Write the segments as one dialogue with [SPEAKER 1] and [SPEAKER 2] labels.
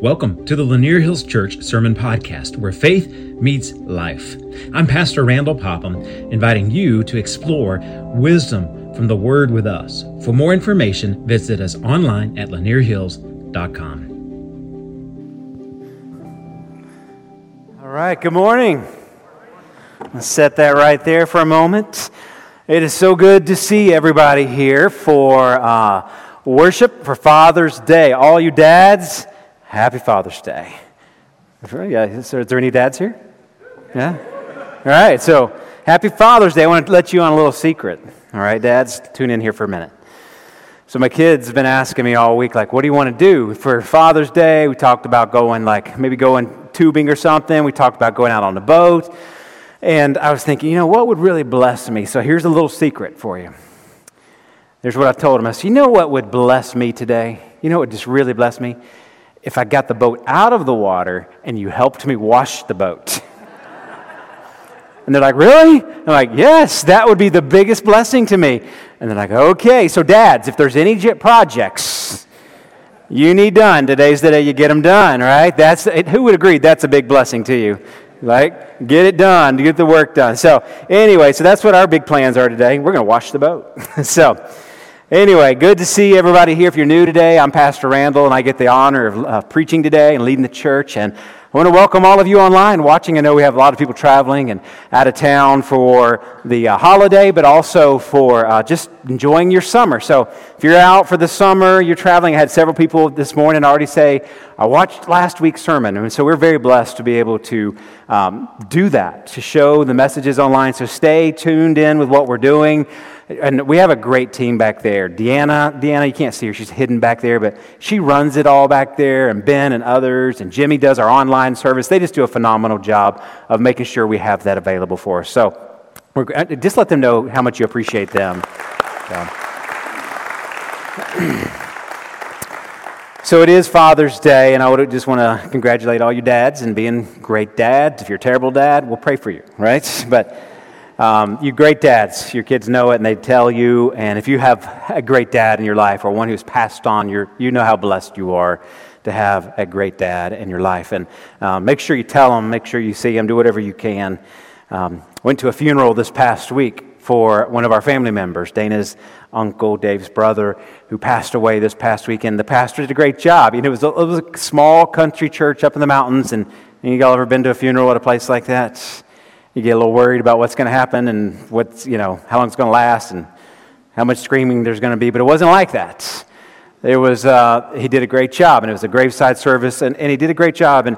[SPEAKER 1] Welcome to the Lanier Hills Church Sermon Podcast, where faith meets life. I'm Pastor Randall Popham, inviting you to explore wisdom from the Word with us. For more information, visit us online at lanierhills.com.
[SPEAKER 2] All right, good morning. Let's set that right there for a moment. It is so good to see everybody here for uh, worship for Father's Day. All you dads, Happy Father's Day. Yeah, is there, is there any dads here? Yeah? All right, so happy Father's Day. I want to let you on a little secret. All right, dads, tune in here for a minute. So my kids have been asking me all week, like, what do you want to do for Father's Day? We talked about going, like, maybe going tubing or something. We talked about going out on the boat. And I was thinking, you know, what would really bless me? So here's a little secret for you. There's what I told them. I said, you know what would bless me today? You know what just really bless me? If I got the boat out of the water and you helped me wash the boat. and they're like, Really? I'm like, Yes, that would be the biggest blessing to me. And they're like, Okay, so dads, if there's any projects you need done, today's the day you get them done, right? That's, who would agree that's a big blessing to you? Like, get it done, get the work done. So, anyway, so that's what our big plans are today. We're going to wash the boat. so, Anyway, good to see everybody here. If you're new today, I'm Pastor Randall, and I get the honor of uh, preaching today and leading the church. And I want to welcome all of you online watching. I know we have a lot of people traveling and out of town for the uh, holiday, but also for uh, just enjoying your summer. So if you're out for the summer, you're traveling. I had several people this morning already say, I watched last week's sermon. And so we're very blessed to be able to um, do that, to show the messages online. So stay tuned in with what we're doing. And we have a great team back there. Deanna, Deanna, you can't see her, she's hidden back there, but she runs it all back there, and Ben and others, and Jimmy does our online service. They just do a phenomenal job of making sure we have that available for us. So uh, just let them know how much you appreciate them. So. so it is Father's Day, and I would just want to congratulate all you dads and being great dads. If you're a terrible dad, we'll pray for you, right? But um, you great dads, your kids know it and they tell you. And if you have a great dad in your life or one who's passed on, you you know how blessed you are to have a great dad in your life. And um, make sure you tell them, make sure you see them, do whatever you can. Um, went to a funeral this past week for one of our family members, Dana's uncle, Dave's brother, who passed away this past weekend. The pastor did a great job. You know, it was a, it was a small country church up in the mountains, and, and you all ever been to a funeral at a place like that? You get a little worried about what's going to happen and what's, you know, how long it's going to last and how much screaming there's going to be. But it wasn't like that. There was, uh, he did a great job, and it was a graveside service, and, and he did a great job. And,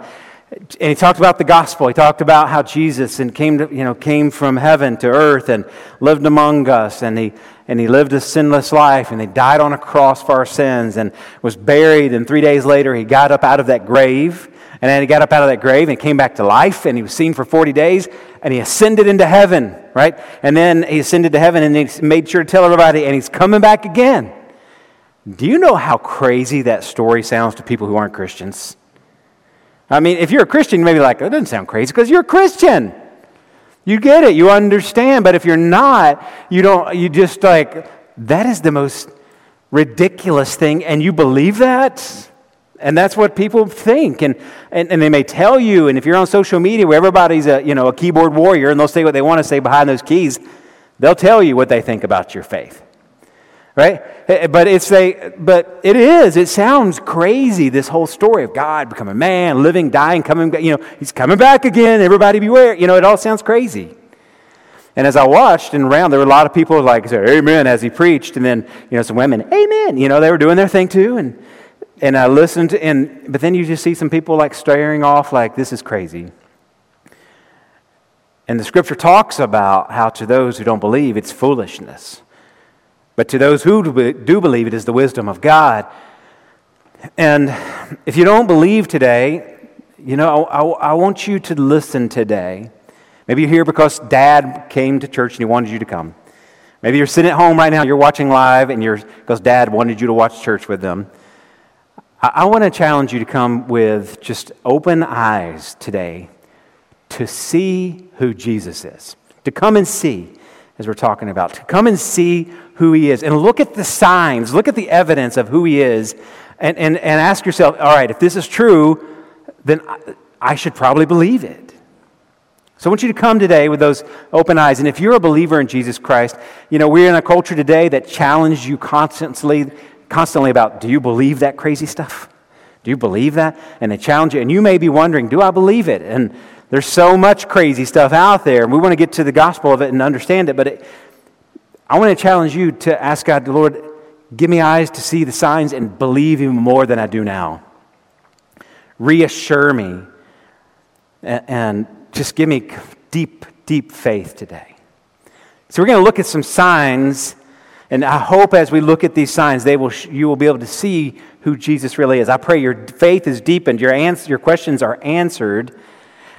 [SPEAKER 2] and he talked about the gospel. He talked about how Jesus and came, to, you know, came from heaven to earth and lived among us, and he, and he lived a sinless life, and he died on a cross for our sins, and was buried, and three days later he got up out of that grave and then he got up out of that grave and came back to life, and he was seen for 40 days, and he ascended into heaven, right? And then he ascended to heaven, and he made sure to tell everybody, and he's coming back again. Do you know how crazy that story sounds to people who aren't Christians? I mean, if you're a Christian, you may be like, that doesn't sound crazy because you're a Christian. You get it, you understand. But if you're not, you don't, you just like, that is the most ridiculous thing, and you believe that? And that's what people think. And, and, and, they may tell you, and if you're on social media where everybody's a, you know, a keyboard warrior and they'll say what they want to say behind those keys, they'll tell you what they think about your faith. Right? Eh, but it's a, but it is, it sounds crazy, this whole story of God becoming man, living, dying, coming back, you know, he's coming back again, everybody beware. You know, it all sounds crazy. And as I watched and around, there were a lot of people like said, Amen as he preached, and then, you know, some women, Amen. You know, they were doing their thing too. And and I listened, and but then you just see some people like staring off, like this is crazy. And the scripture talks about how to those who don't believe, it's foolishness. But to those who do believe, it is the wisdom of God. And if you don't believe today, you know, I, I want you to listen today. Maybe you're here because dad came to church and he wanted you to come. Maybe you're sitting at home right now, you're watching live, and you're because dad wanted you to watch church with them. I, want to challenge you to come with just open eyes today to see who Jesus is, to come and see, as we're talking about, to come and see who he is and look at the signs, look at the evidence of who he is, And, and, and ask yourself, all right, if this is true, then I should probably believe it. So I want you to come today with those open eyes. And if you're a believer in Jesus Christ, you know, we're in a culture today that challenges you constantly, constantly about do you believe that crazy stuff? Do you believe that? And they challenge you. And you may be wondering, do I believe it? And there's so much crazy stuff out there. And we want to get to the gospel of it and understand it. But it, I want to challenge you to ask God, Lord, give me eyes to see the signs and believe even more than I do now. Reassure me and just give me deep, deep faith today. So, we're going to look at some signs, and I hope as we look at these signs, they will, you will be able to see who Jesus really is. I pray your faith is deepened, your, ans- your questions are answered,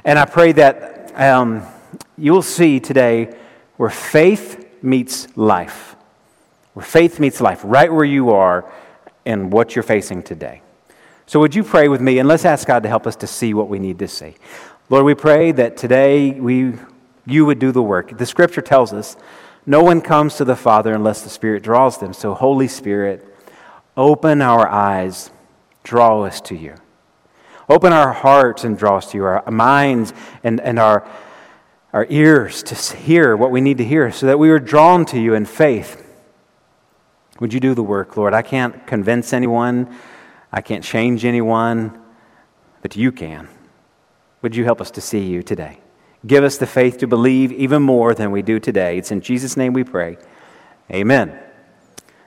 [SPEAKER 2] and I pray that um, you'll see today where faith meets life. Where faith meets life, right where you are and what you're facing today. So, would you pray with me, and let's ask God to help us to see what we need to see. Lord, we pray that today we, you would do the work. The scripture tells us no one comes to the Father unless the Spirit draws them. So, Holy Spirit, open our eyes, draw us to you. Open our hearts and draw us to you, our minds and, and our, our ears to hear what we need to hear so that we are drawn to you in faith. Would you do the work, Lord? I can't convince anyone, I can't change anyone, but you can. Would you help us to see you today? Give us the faith to believe even more than we do today. It's in Jesus' name we pray. Amen.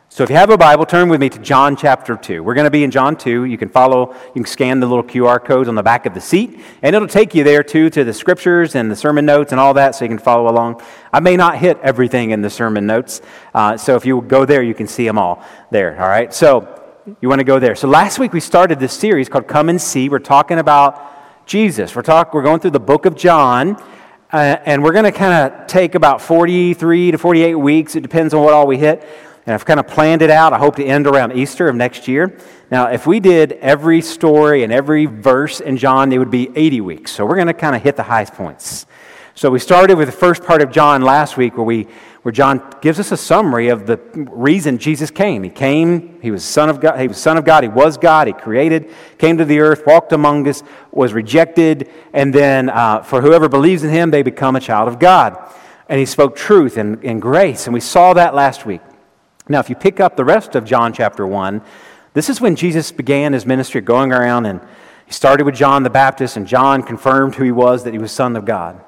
[SPEAKER 2] So if you have a Bible, turn with me to John chapter 2. We're going to be in John 2. You can follow, you can scan the little QR codes on the back of the seat, and it'll take you there too to the scriptures and the sermon notes and all that so you can follow along. I may not hit everything in the sermon notes, uh, so if you go there, you can see them all there, all right? So you want to go there. So last week we started this series called Come and See. We're talking about Jesus. We're, talk, we're going through the book of John, uh, and we're going to kind of take about 43 to 48 weeks. It depends on what all we hit. And I've kind of planned it out. I hope to end around Easter of next year. Now, if we did every story and every verse in John, it would be 80 weeks. So we're going to kind of hit the highest points. So we started with the first part of John last week where we where John gives us a summary of the reason Jesus came. He came, he was son of God, he was son of God, he was God, he created, came to the earth, walked among us, was rejected, and then uh, for whoever believes in him, they become a child of God. And he spoke truth and, and grace, and we saw that last week. Now, if you pick up the rest of John chapter 1, this is when Jesus began his ministry going around and he started with John the Baptist, and John confirmed who he was, that he was Son of God.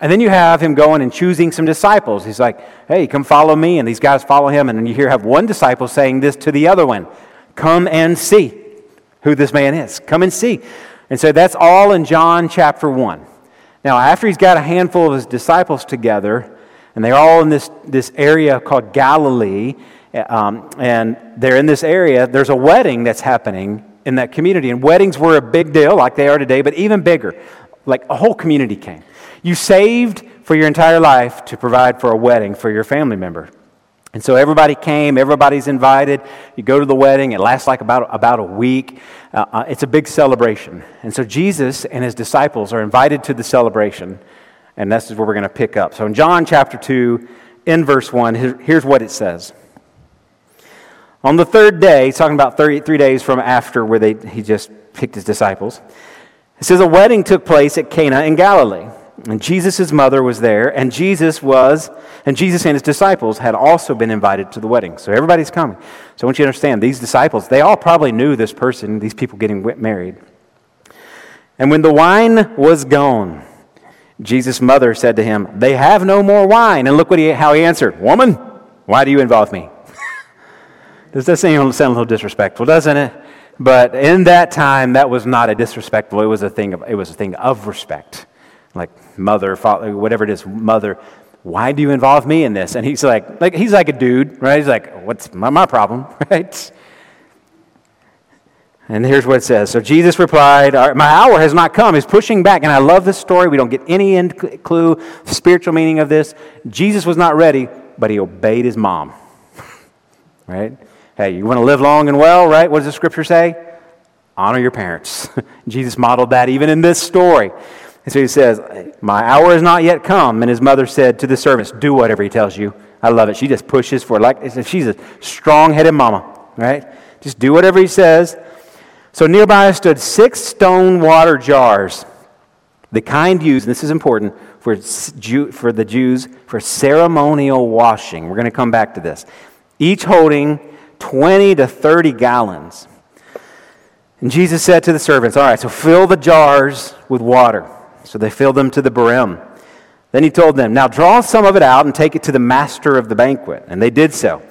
[SPEAKER 2] And then you have him going and choosing some disciples. He's like, hey, come follow me. And these guys follow him. And then you hear have one disciple saying this to the other one Come and see who this man is. Come and see. And so that's all in John chapter 1. Now, after he's got a handful of his disciples together, and they're all in this, this area called Galilee, um, and they're in this area, there's a wedding that's happening in that community. And weddings were a big deal, like they are today, but even bigger. Like a whole community came. You saved for your entire life to provide for a wedding for your family member. And so everybody came, everybody's invited. You go to the wedding, it lasts like about, about a week. Uh, uh, it's a big celebration. And so Jesus and his disciples are invited to the celebration, and this is where we're going to pick up. So in John chapter 2, in verse 1, here's what it says. On the third day, he's talking about 33 days from after where they, he just picked his disciples. It says, A wedding took place at Cana in Galilee. And Jesus' mother was there, and Jesus was, and Jesus and his disciples had also been invited to the wedding. So everybody's coming. So I want you to understand, these disciples, they all probably knew this person, these people getting married. And when the wine was gone, Jesus' mother said to him, They have no more wine. And look what he, how he answered Woman, why do you involve me? Does that sound, sound a little disrespectful, doesn't it? But in that time, that was not a disrespectful, it was a thing of, it was a thing of respect like mother, father, whatever it is, mother, why do you involve me in this? And he's like, like he's like a dude, right? He's like, what's my, my problem, right? And here's what it says. So Jesus replied, My hour has not come. He's pushing back. And I love this story. We don't get any end clue, spiritual meaning of this. Jesus was not ready, but he obeyed his mom. right? Hey, you want to live long and well, right? What does the scripture say? Honor your parents. Jesus modeled that even in this story. And so he says, My hour is not yet come. And his mother said to the servants, Do whatever he tells you. I love it. She just pushes for it. like she's a strong headed mama, right? Just do whatever he says. So nearby stood six stone water jars, the kind used, and this is important, for, for the Jews for ceremonial washing. We're going to come back to this. Each holding 20 to 30 gallons. And Jesus said to the servants, All right, so fill the jars with water. So they filled them to the brim. Then he told them, Now draw some of it out and take it to the master of the banquet. And they did so.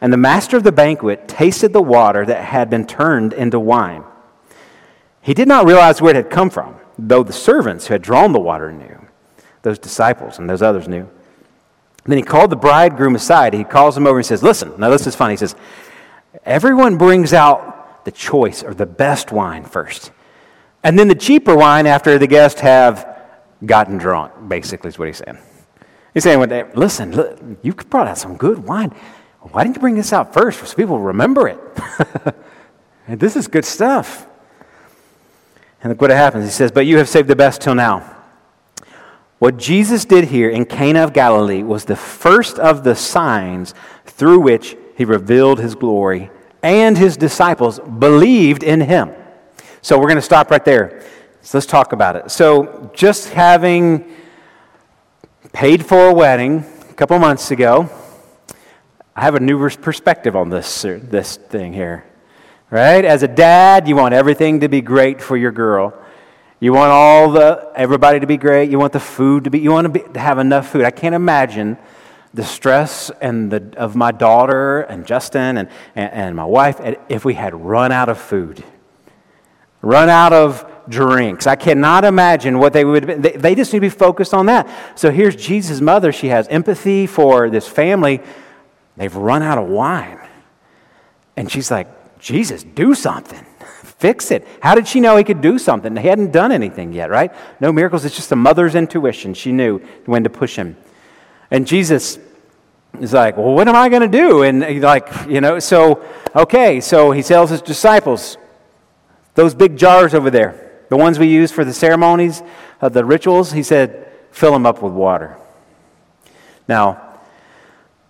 [SPEAKER 2] And the master of the banquet tasted the water that had been turned into wine. He did not realize where it had come from, though the servants who had drawn the water knew. Those disciples and those others knew. then he called the bridegroom aside. He calls him over and says, Listen, now this is funny. He says, Everyone brings out the choice or the best wine first. And then the cheaper wine after the guests have gotten drunk, basically, is what he's saying. He's saying, Listen, look, you brought out some good wine. Why didn't you bring this out first so people remember it? this is good stuff. And look what happens. He says, But you have saved the best till now. What Jesus did here in Cana of Galilee was the first of the signs through which he revealed his glory, and his disciples believed in him. So we're going to stop right there. So let's talk about it. So, just having paid for a wedding a couple months ago, I have a new perspective on this, this thing here. Right? As a dad, you want everything to be great for your girl. You want all the everybody to be great. You want the food to be. You want to, be, to have enough food. I can't imagine the stress and the, of my daughter and Justin and, and, and my wife if we had run out of food, run out of drinks. I cannot imagine what they would they, they just need to be focused on that. So here's Jesus' mother. She has empathy for this family. They've run out of wine. And she's like, Jesus, do something. Fix it. How did she know he could do something? He hadn't done anything yet, right? No miracles. It's just a mother's intuition. She knew when to push him. And Jesus is like, Well, what am I going to do? And he's like, you know, so, okay, so he tells his disciples, those big jars over there, the ones we use for the ceremonies, uh, the rituals, he said, fill them up with water. Now,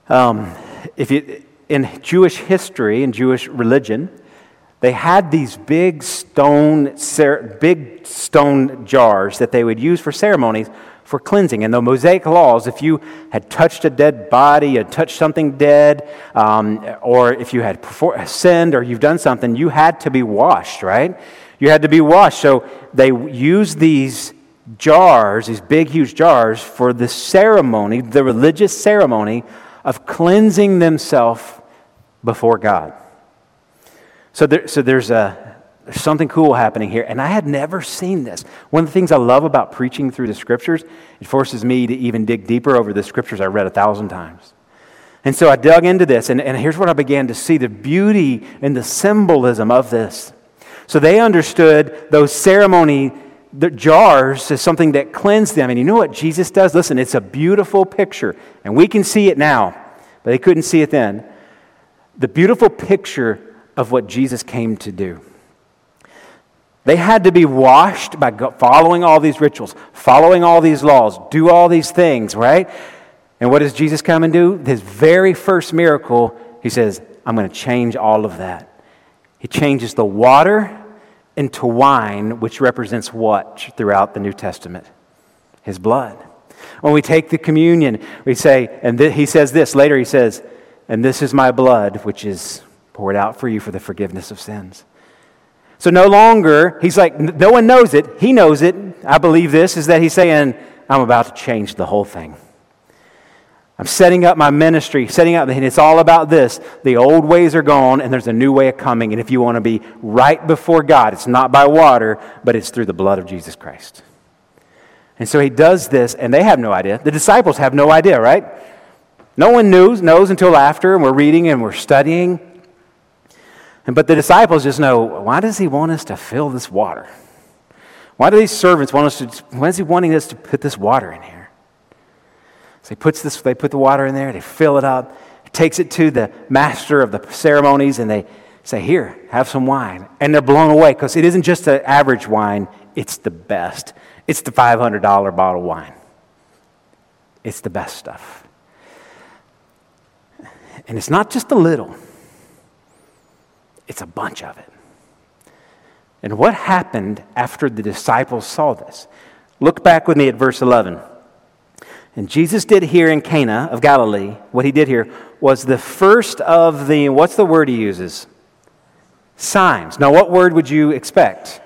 [SPEAKER 2] um, if you, in Jewish history and Jewish religion, they had these big stone, big stone jars that they would use for ceremonies for cleansing. And the Mosaic laws, if you had touched a dead body, had touched something dead, um, or if you had sinned or you've done something, you had to be washed, right? You had to be washed. So they used these jars, these big, huge jars, for the ceremony, the religious ceremony of cleansing themselves before God. So, there, so there's a there's something cool happening here. And I had never seen this. One of the things I love about preaching through the scriptures, it forces me to even dig deeper over the scriptures I read a thousand times. And so I dug into this, and, and here's what I began to see the beauty and the symbolism of this. So they understood those ceremony the jars as something that cleansed them. And you know what Jesus does? Listen, it's a beautiful picture, and we can see it now, but they couldn't see it then. The beautiful picture of what Jesus came to do. They had to be washed by following all these rituals, following all these laws, do all these things, right? And what does Jesus come and do? His very first miracle, he says, I'm going to change all of that. He changes the water into wine, which represents what throughout the New Testament? His blood. When we take the communion, we say, and th- he says this later, he says, and this is my blood, which is poured out for you for the forgiveness of sins. So no longer, he's like, no one knows it. He knows it. I believe this is that he's saying, I'm about to change the whole thing. I'm setting up my ministry, setting up, and it's all about this. The old ways are gone, and there's a new way of coming. And if you want to be right before God, it's not by water, but it's through the blood of Jesus Christ. And so he does this, and they have no idea. The disciples have no idea, right? No one knows, knows until after, and we're reading and we're studying. But the disciples just know why does he want us to fill this water? Why do these servants want us to, why is he wanting us to put this water in here? So he puts this, they put the water in there, they fill it up, takes it to the master of the ceremonies, and they say, Here, have some wine. And they're blown away because it isn't just an average wine, it's the best. It's the $500 bottle wine. It's the best stuff. And it's not just a little. It's a bunch of it. And what happened after the disciples saw this? Look back with me at verse 11. And Jesus did here in Cana of Galilee, what he did here was the first of the, what's the word he uses? Signs. Now, what word would you expect?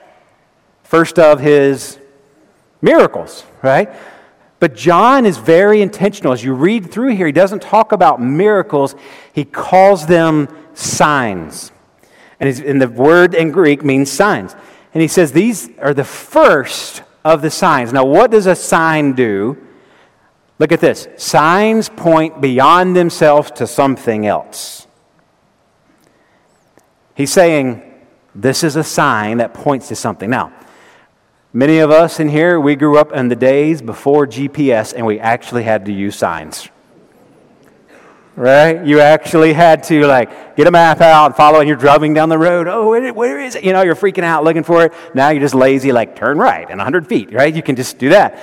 [SPEAKER 2] First of his miracles, right? But John is very intentional. As you read through here, he doesn't talk about miracles, he calls them signs. And, and the word in Greek means signs. And he says these are the first of the signs. Now, what does a sign do? Look at this signs point beyond themselves to something else. He's saying, This is a sign that points to something. Now, many of us in here, we grew up in the days before GPS and we actually had to use signs. Right? You actually had to like get a map out and follow, and you're driving down the road. Oh, where, is it? You know, you're freaking out looking for it. Now you're just lazy, like turn right and 100 feet, right? You can just do that.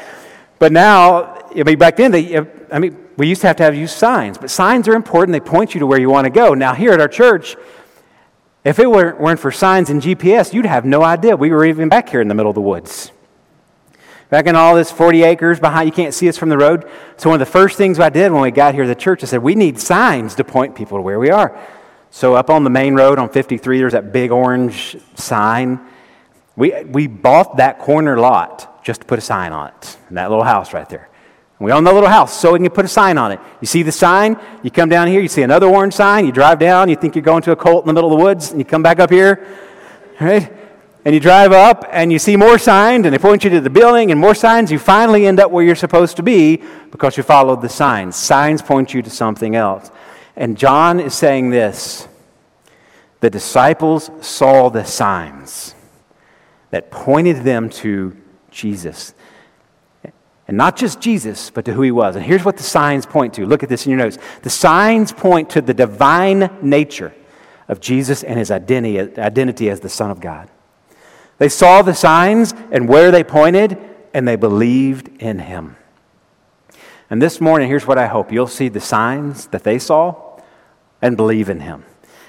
[SPEAKER 2] But now, I mean, back then, they, uh, I mean, we used to have to have use signs, but signs are important. They point you to where you want to go. Now, here at our church, if it weren't, weren't for signs and GPS, you'd have no idea we were even back here in the middle of the woods. Back in all this 40 acres behind, you can't see us from the road. So, one of the first things I did when we got here to the church, I said, we need signs to point people to where we are. So, up on the main road on 53, there's that big orange sign. We, we bought that corner lot just to put a sign on it, that little house right there. We own the little house, so we can put a sign on it. You see the sign, you come down here, you see another orange sign, you drive down, you think you're going to a colt in the middle of the woods, and you come back up here, right? And you drive up and you see more signs, and they point you to the building and more signs. You finally end up where you're supposed to be because you followed the signs. Signs point you to something else. And John is saying this the disciples saw the signs that pointed them to Jesus. And not just Jesus, but to who he was. And here's what the signs point to. Look at this in your notes. The signs point to the divine nature of Jesus and his identity, identity as the Son of God. They saw the signs and where they pointed, and they believed in him. And this morning, here's what I hope you'll see the signs that they saw and believe in him.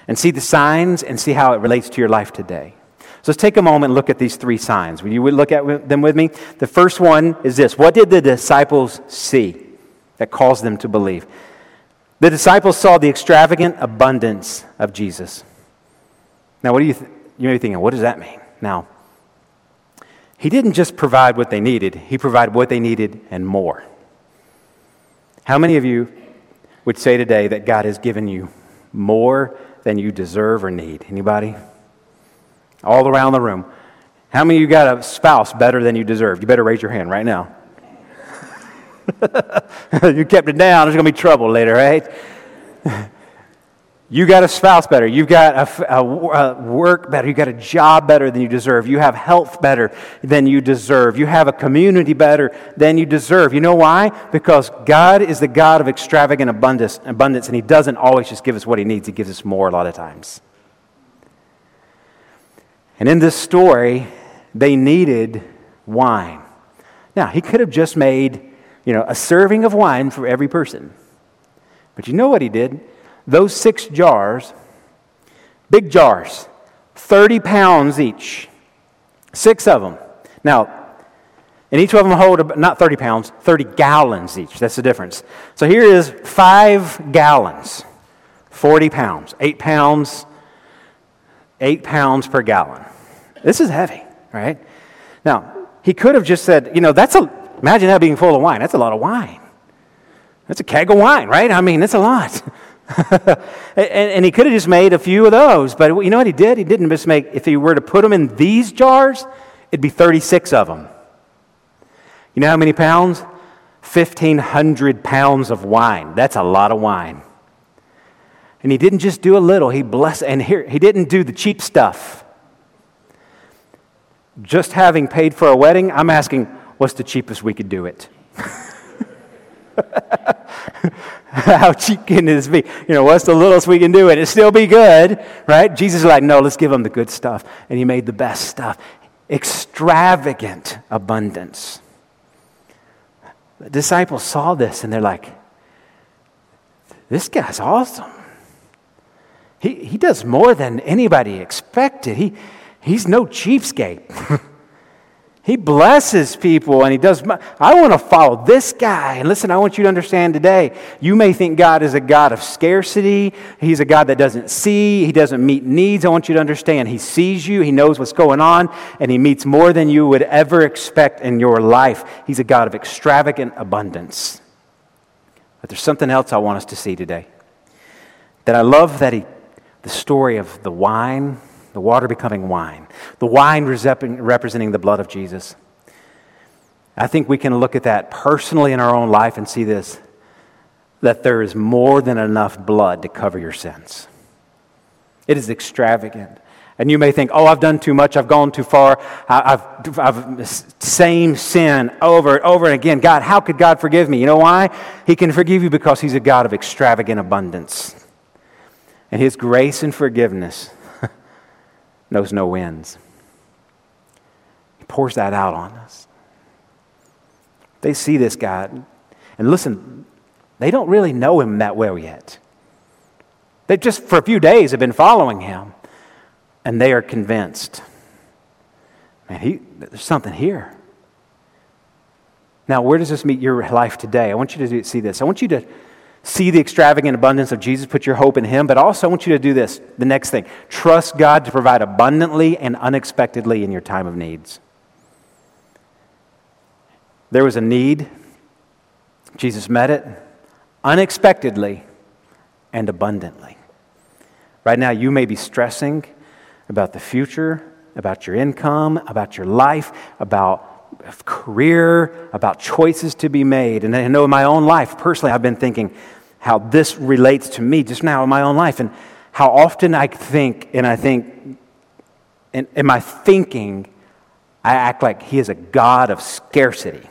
[SPEAKER 2] And see the signs and see how it relates to your life today. So let's take a moment and look at these three signs. Will you look at them with me? The first one is this What did the disciples see that caused them to believe? The disciples saw the extravagant abundance of Jesus. Now, what do you, th- you may be thinking, what does that mean? Now, he didn't just provide what they needed, he provided what they needed and more. How many of you would say today that God has given you more than you deserve or need? Anybody? all around the room. How many of you got a spouse better than you deserve? You better raise your hand right now. you kept it down, there's going to be trouble later, right? you got a spouse better. You've got a, a, a, work better. You've got a job better than you deserve. You have health better than you deserve. You have a community better than you deserve. You know why? Because God is the God of extravagant abundance, abundance, and He doesn't always just give us what He needs, He gives us more a lot of times. And in this story, they needed wine. Now, he could have just made, you know, a serving of wine for every person. But you know what he did? Those six jars, big jars, 30 pounds each, six of them. Now, and each of them hold not 30 pounds, 30 gallons each. That's the difference. So here is five gallons, 40 pounds, eight pounds, eight pounds per gallon. This is heavy, right? Now, he could have just said, you know, that's a, imagine that being full of wine. That's a lot of wine. That's a keg of wine, right? I mean, that's a lot. and, and, he could have just made a few of those. But you know what he did? He didn't just make, if he were to put them in these jars, it'd be 36 of them. You know how many pounds? 1,500 pounds of wine. That's a lot of wine. And he didn't just do a little, he blessed, and here, he didn't do the cheap stuff just having paid for a wedding, I'm asking, what's the cheapest we could do it? How cheap can this be? You know, what's the littlest we can do And It still be good, right? Jesus is like, no, let's give them the good stuff. And he made the best stuff. Extravagant abundance. The disciples saw this and they're like, this guy's awesome. He, he does more than anybody expected. He, he's no cheapskate. he blesses people and he does. I want to follow this guy. And listen, I want you to understand today you may think God is a God of scarcity. He's a God that doesn't see, he doesn't meet needs. I want you to understand he sees you, he knows what's going on, and he meets more than you would ever expect in your life. He's a God of extravagant abundance. But there's something else I want us to see today. That I love that he the story of the wine, the water becoming wine, the wine representing the blood of Jesus. I think we can look at that personally in our own life and see this that there is more than enough blood to cover your sins. It is extravagant. And you may think, oh, I've done too much, I've gone too far, I've, I've same sin over and over and again. God, how could God forgive me? You know why? He can forgive you because He's a God of extravagant abundance. And his grace and forgiveness knows no ends. He pours that out on us. They see this God, and listen, they don't really know him that well yet. They just, for a few days, have been following him, and they are convinced. Man, he, there's something here. Now, where does this meet your life today? I want you to see this. I want you to see the extravagant abundance of Jesus, put your hope in Him, but also I want you to do this the next thing trust God to provide abundantly and unexpectedly in your time of needs. There was a need, Jesus met it unexpectedly and abundantly. Right now, you may be stressing about the future, about your income, about your life, about career, about choices to be made. And I know in my own life, personally, I've been thinking how this relates to me just now in my own life and how often I think, and I think, in, in my thinking, I act like He is a God of scarcity.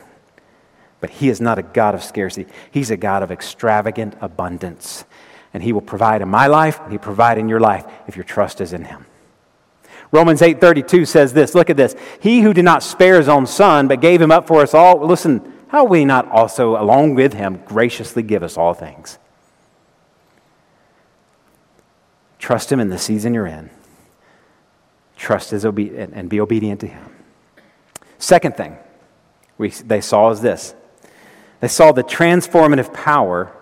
[SPEAKER 2] But He is not a God of scarcity, He's a God of extravagant abundance. And He will provide in my life, He provide in your life if your trust is in Him. Romans 8:32 says this, look at this. He who did not spare his own son but gave him up for us all, listen, how will he not also along with him graciously give us all things? Trust him in the season you're in. Trust his obe- and be obedient to him. Second thing we, they saw is this. They saw the transformative power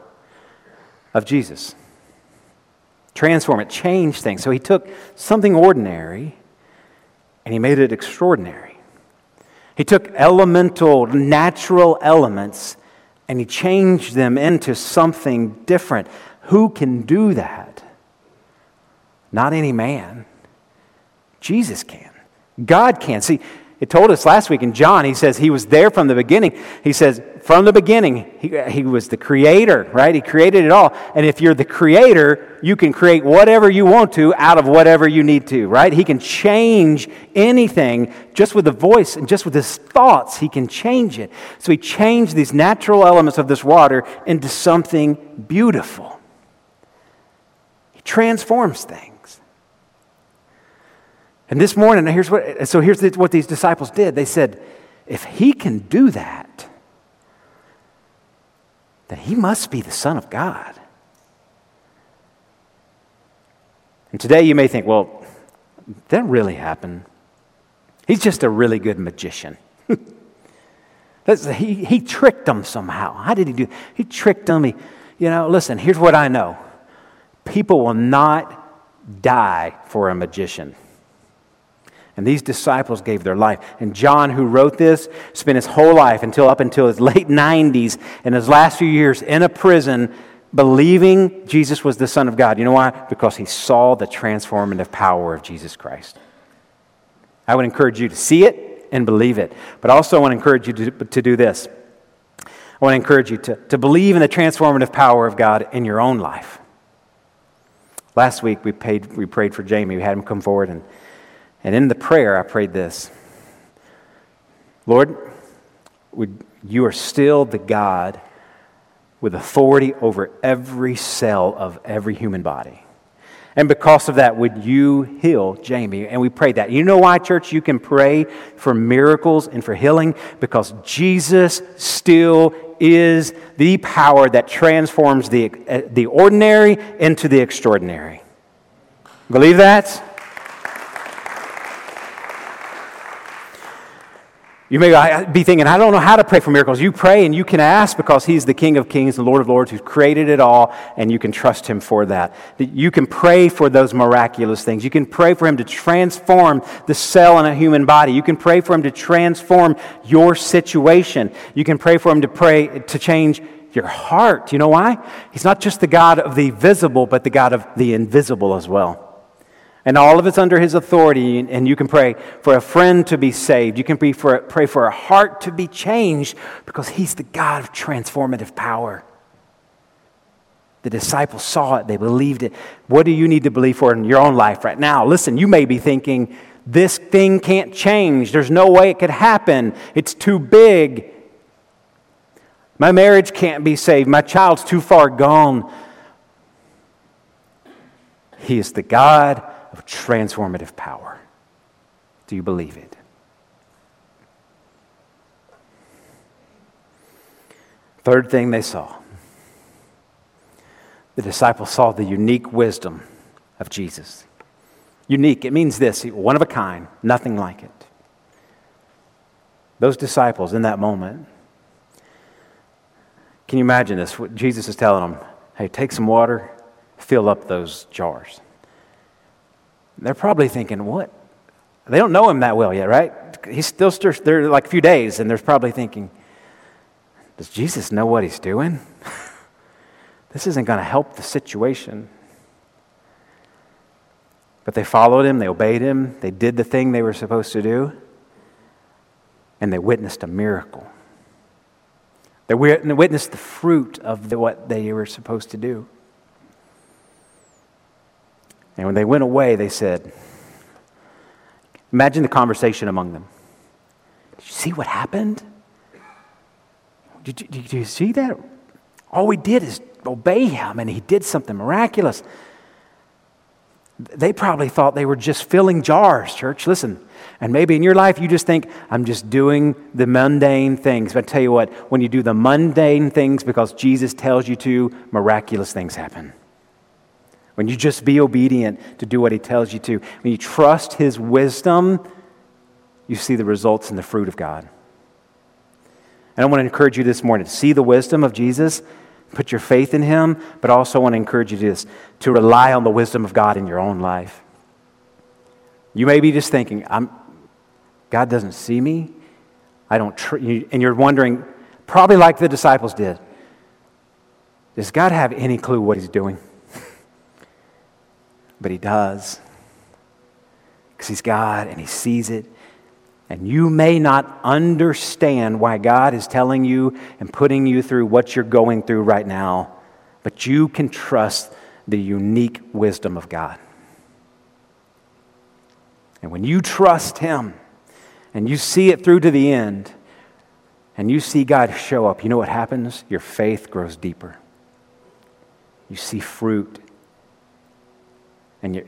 [SPEAKER 2] of Jesus. Transform it, change things. So he took something ordinary and he made it extraordinary. He took elemental, natural elements and he changed them into something different. Who can do that? Not any man. Jesus can. God can. See, it told us last week in John, he says he was there from the beginning. He says, from the beginning, he, he was the creator, right? He created it all. And if you're the creator, you can create whatever you want to out of whatever you need to, right? He can change anything just with the voice and just with his thoughts. He can change it. So he changed these natural elements of this water into something beautiful. He transforms things. And this morning, here's what, so here's what these disciples did. They said, if he can do that, then he must be the Son of God. And today you may think, well, that really happened. He's just a really good magician. he, he tricked them somehow. How did he do? He tricked them. He, you know, listen, here's what I know people will not die for a magician. And these disciples gave their life. And John, who wrote this, spent his whole life until up until his late 90s and his last few years in a prison believing Jesus was the Son of God. You know why? Because he saw the transformative power of Jesus Christ. I would encourage you to see it and believe it. But also, I want to encourage you to, to do this. I want to encourage you to, to believe in the transformative power of God in your own life. Last week, we, paid, we prayed for Jamie. We had him come forward and and in the prayer, I prayed this Lord, would, you are still the God with authority over every cell of every human body. And because of that, would you heal Jamie? And we prayed that. You know why, church? You can pray for miracles and for healing because Jesus still is the power that transforms the, uh, the ordinary into the extraordinary. Believe that? You may be thinking, I don't know how to pray for miracles. You pray and you can ask because He's the King of Kings, the Lord of Lords, who's created it all, and you can trust Him for that. You can pray for those miraculous things. You can pray for Him to transform the cell in a human body. You can pray for Him to transform your situation. You can pray for Him to pray to change your heart. You know why? He's not just the God of the visible, but the God of the invisible as well. And all of it's under his authority, and you can pray for a friend to be saved. You can pray for, pray for a heart to be changed because he's the God of transformative power. The disciples saw it, they believed it. What do you need to believe for in your own life right now? Listen, you may be thinking, this thing can't change. There's no way it could happen. It's too big. My marriage can't be saved. My child's too far gone. He is the God of transformative power. Do you believe it? Third thing they saw the disciples saw the unique wisdom of Jesus. Unique, it means this one of a kind, nothing like it. Those disciples in that moment, can you imagine this? What Jesus is telling them, hey, take some water, fill up those jars. They're probably thinking, what? They don't know him that well yet, right? He's still there like a few days, and they're probably thinking, does Jesus know what he's doing? this isn't going to help the situation. But they followed him, they obeyed him, they did the thing they were supposed to do, and they witnessed a miracle. They witnessed the fruit of the, what they were supposed to do. And when they went away, they said, Imagine the conversation among them. Did you see what happened? Did you, did you see that? All we did is obey him, and he did something miraculous. They probably thought they were just filling jars, church. Listen, and maybe in your life you just think, I'm just doing the mundane things. But I tell you what, when you do the mundane things because Jesus tells you to, miraculous things happen. When you just be obedient to do what He tells you to, when you trust His wisdom, you see the results and the fruit of God. And I want to encourage you this morning to see the wisdom of Jesus, put your faith in Him, but also I want to encourage you to, this, to rely on the wisdom of God in your own life. You may be just thinking, I'm, God doesn't see me. I don't, tr-, and you're wondering, probably like the disciples did, does God have any clue what He's doing? But He does. Because He's God and He sees it. And you may not understand why God is telling you and putting you through what you're going through right now, but you can trust the unique wisdom of God. And when you trust Him and you see it through to the end, and you see God show up, you know what happens? Your faith grows deeper. You see fruit and, you,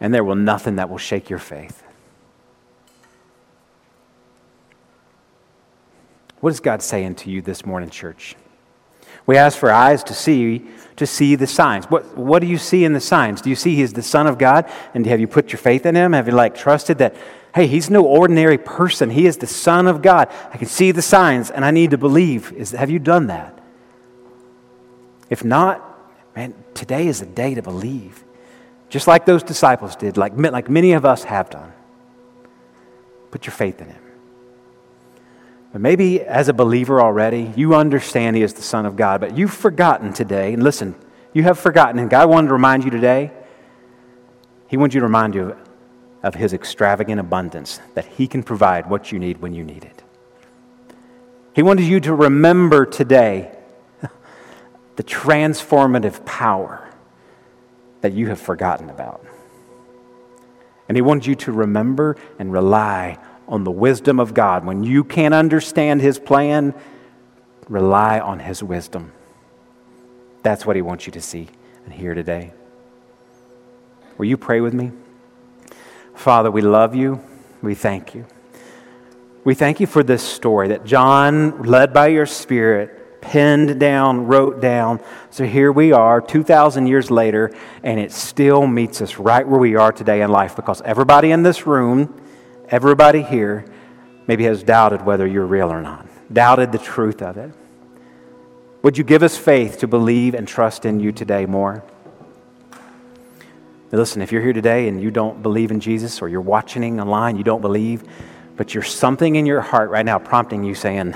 [SPEAKER 2] and there will nothing that will shake your faith. What is God saying to you this morning, church? We ask for eyes to see, to see the signs. What, what do you see in the signs? Do you see He's the Son of God? And have you put your faith in Him? Have you like trusted that, hey, He's no ordinary person. He is the Son of God. I can see the signs and I need to believe. Is, have you done that? If not, Man, today is a day to believe. Just like those disciples did, like, like many of us have done. Put your faith in Him. But maybe as a believer already, you understand He is the Son of God, but you've forgotten today. And listen, you have forgotten, and God wanted to remind you today. He wants you to remind you of, of His extravagant abundance, that He can provide what you need when you need it. He wanted you to remember today the transformative power that you have forgotten about. And He wants you to remember and rely on the wisdom of God. When you can't understand His plan, rely on His wisdom. That's what He wants you to see and hear today. Will you pray with me? Father, we love you. We thank you. We thank you for this story that John, led by your Spirit, penned down, wrote down. So here we are, 2,000 years later, and it still meets us right where we are today in life because everybody in this room, everybody here, maybe has doubted whether you're real or not, doubted the truth of it. Would you give us faith to believe and trust in you today more? Now listen, if you're here today and you don't believe in Jesus or you're watching online, you don't believe, but you're something in your heart right now prompting you saying,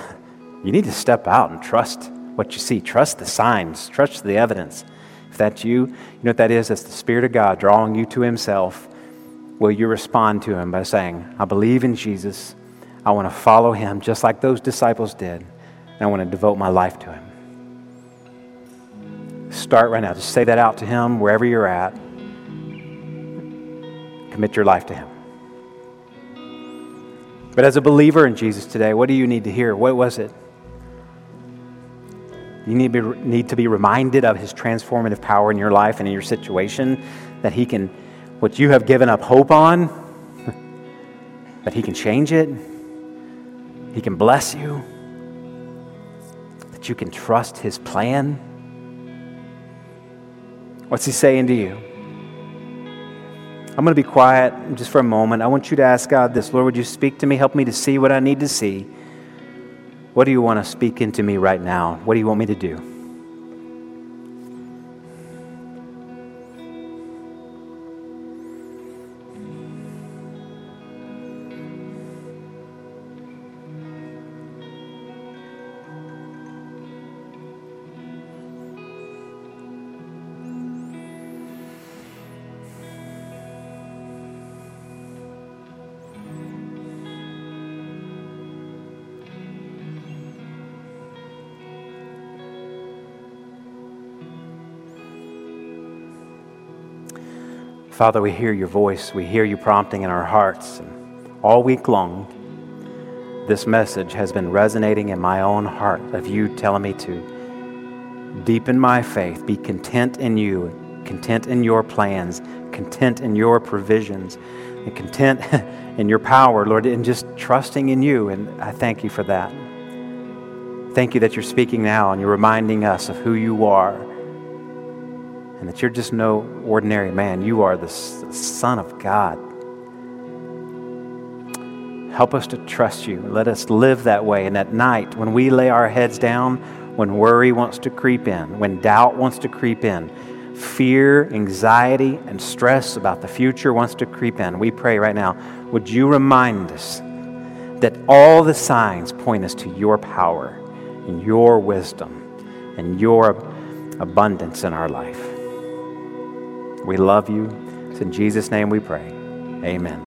[SPEAKER 2] you need to step out and trust what you see. Trust the signs, trust the evidence. If that's you, you know what that is? That's the Spirit of God drawing you to Himself. Will you respond to Him by saying, I believe in Jesus. I want to follow Him just like those disciples did, and I want to devote my life to Him. Start right now. Just say that out to Him wherever you're at. Commit your life to Him. But as a believer in Jesus today, what do you need to hear? What was it? You need to, be, need to be reminded of His transformative power in your life and in your situation, that He can, what you have given up hope on, that He can change it, He can bless you, that you can trust His plan. What's He saying to you? I'm going to be quiet just for a moment. I want you to ask God this Lord, would you speak to me? Help me to see what I need to see. What do you want to speak into me right now? What do you want me to do? Father, we hear your voice. We hear you prompting in our hearts. And all week long, this message has been resonating in my own heart of you telling me to deepen my faith, be content in you, content in your plans, content in your provisions, and content in your power, Lord, and just trusting in you. And I thank you for that. Thank you that you're speaking now and you're reminding us of who you are and that you're just no ordinary man. You are the Son of God. Help us to trust you. Let us live that way. And at night, when we lay our heads down, when worry wants to creep in, when doubt wants to creep in, fear, anxiety, and stress about the future wants to creep in, we pray right now, would you remind us that all the signs point us to your power and your wisdom and your abundance in our life. We love you. It's in Jesus' name we pray. Amen.